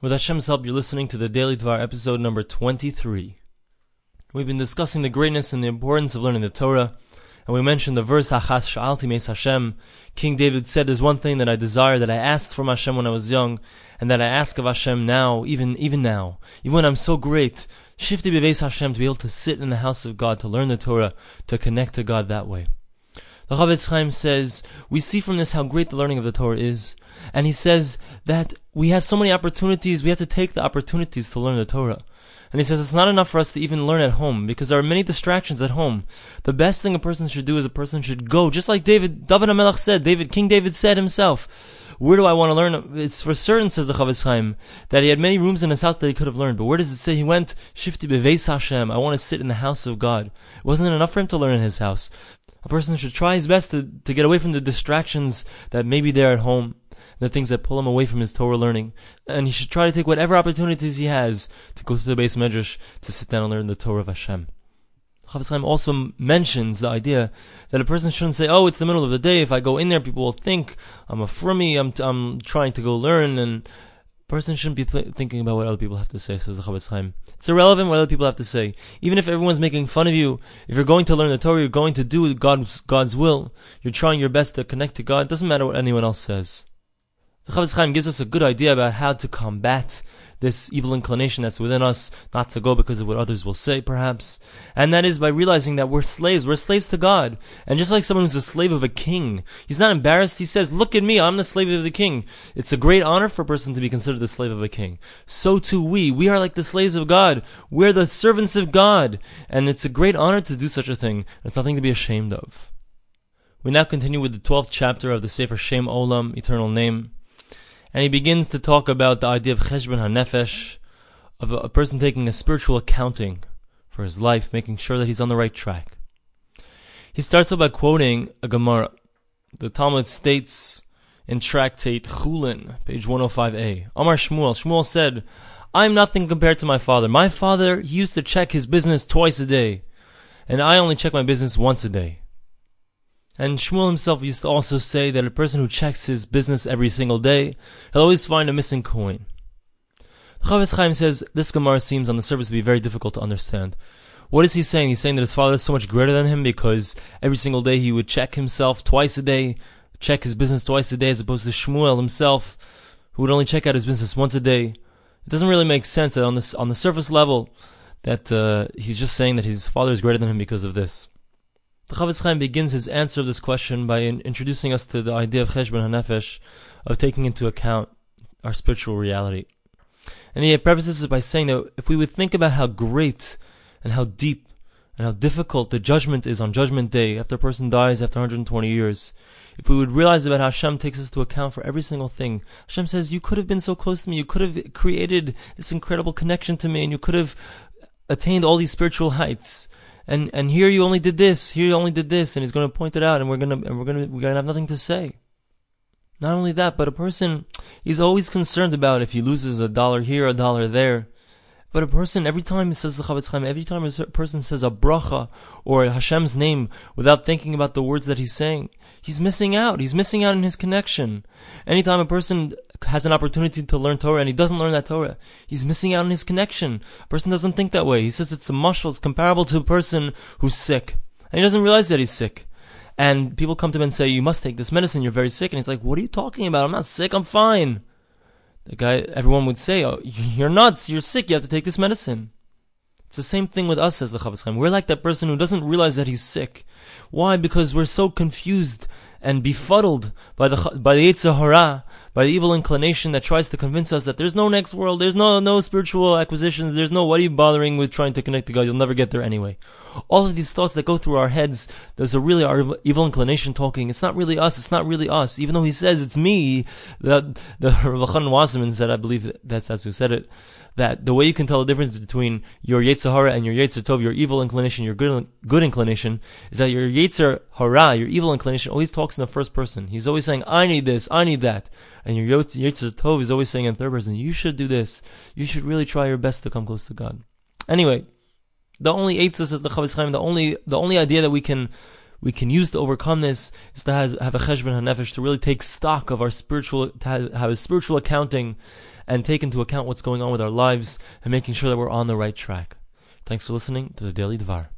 With Hashem's help, you're listening to the Daily Dvar episode number 23. We've been discussing the greatness and the importance of learning the Torah, and we mentioned the verse Achas Sha'alti Meis Hashem. King David said, "There's one thing that I desire that I asked from Hashem when I was young, and that I ask of Hashem now, even even now, even when I'm so great." Shivti Beveis Hashem to be able to sit in the house of God, to learn the Torah, to connect to God that way. The Chafetz Chaim says, we see from this how great the learning of the Torah is, and he says that we have so many opportunities, we have to take the opportunities to learn the Torah. And he says it's not enough for us to even learn at home because there are many distractions at home. The best thing a person should do is a person should go, just like David, David HaMelech said, David, King David said himself. Where do I want to learn? It's for certain, says the Chafetz Chaim, that he had many rooms in his house that he could have learned. But where does it say he went? Shivti beveis Hashem. I want to sit in the house of God. It wasn't enough for him to learn in his house. A person should try his best to, to get away from the distractions that may be there at home, the things that pull him away from his Torah learning. And he should try to take whatever opportunities he has to go to the beis medrash to sit down and learn the Torah of Hashem. Chafetz Chaim also mentions the idea that a person shouldn't say, "Oh, it's the middle of the day. If I go in there, people will think I'm a frummy. I'm, I'm trying to go learn." And a person shouldn't be th- thinking about what other people have to say, says the Chaim. It's irrelevant what other people have to say. Even if everyone's making fun of you, if you're going to learn the Torah, you're going to do God's, God's will, you're trying your best to connect to God, it doesn't matter what anyone else says. The Chafetz Chaim gives us a good idea about how to combat this evil inclination that's within us, not to go because of what others will say, perhaps. And that is by realizing that we're slaves. We're slaves to God. And just like someone who's a slave of a king, he's not embarrassed. He says, look at me, I'm the slave of the king. It's a great honor for a person to be considered the slave of a king. So too we. We are like the slaves of God. We're the servants of God. And it's a great honor to do such a thing. It's nothing to be ashamed of. We now continue with the 12th chapter of the Sefer Shem Olam, Eternal Name and he begins to talk about the idea of cheshbon hanefesh, of a, person taking a spiritual accounting for his life, making sure that he's on the right track. He starts off by quoting a Gemara. The Talmud states in Tractate Chulin, page 105a, Amar Shmuel, Shmuel said, I am nothing compared to my father. My father, he used to check his business twice a day, and I only check my business once a day. And Shmuel himself used to also say that a person who checks his business every single day, he'll always find a missing coin. The Chaim says this Gemara seems on the surface to be very difficult to understand. What is he saying? He's saying that his father is so much greater than him because every single day he would check himself twice a day, check his business twice a day, as opposed to Shmuel himself, who would only check out his business once a day. It doesn't really make sense that on this on the surface level that uh, he's just saying that his father is greater than him because of this. The Chafetz Chaim begins his answer of this question by in, introducing us to the idea of cheshbon hanefesh, of taking into account our spiritual reality. And he prefaces it by saying that if we would think about how great and how deep and how difficult the judgment is on Judgment Day after a person dies after 120 years, if we would realize about how Hashem takes us to account for every single thing, Hashem says, You could have been so close to me, you could have created this incredible connection to me, and you could have attained all these spiritual heights and and here you only did this, here you only did this, and he's going to point it out, and we're gonna and we're gonna we're gonna have nothing to say. Not only that, but a person he's always concerned about if he loses a dollar here, a dollar there. But a person, every time he says the Chafetz Chaim, every time a person says a bracha or Hashem's name without thinking about the words that he's saying, he's missing out. He's missing out in his connection. Anytime a person has an opportunity to learn Torah and he doesn't learn that Torah, he's missing out on his connection. A person doesn't think that way. He says it's a mushal, it's comparable to a person who's sick. And he doesn't realize that he's sick. And people come to him and say, you must take this medicine, you're very sick. And he's like, what are you talking about? I'm not sick, I'm fine. The guy, everyone would say, oh, you're nuts, you're sick, you have to take this medicine. It's the same thing with us, says the Chafetz Chaim. We're like that person who doesn't realize that he's sick. Why? Because we're so confused and befuddled by the by the Yetzer Hara, by the evil inclination that tries to convince us that there's no next world, there's no no spiritual acquisitions, there's no what are you bothering with trying to connect to God? You'll never get there anyway. All of these thoughts that go through our heads, there's a really our evil inclination talking. It's not really us. It's not really us. Even though he says it's me, that the Rav Wasserman said, I believe that's that's who said it that the way you can tell the difference between your Yetzer Hara and your Yetzer Tov, your evil inclination, your good, good inclination, is that your Yetzer Hara, your evil inclination, always talks in the first person. He's always saying, I need this, I need that. And your Yetzer Tov is always saying in third person, you should do this. You should really try your best to come close to God. Anyway, the only Eitzah says the Chafetz Chaim, the only, the only idea that we can we can use to overcome this is to have, have a cheshbon hanefesh to really take stock of our spiritual, to have, have a spiritual accounting and take into account what's going on with our lives and making sure that we're on the right track. Thanks for listening to the Daily Dvar.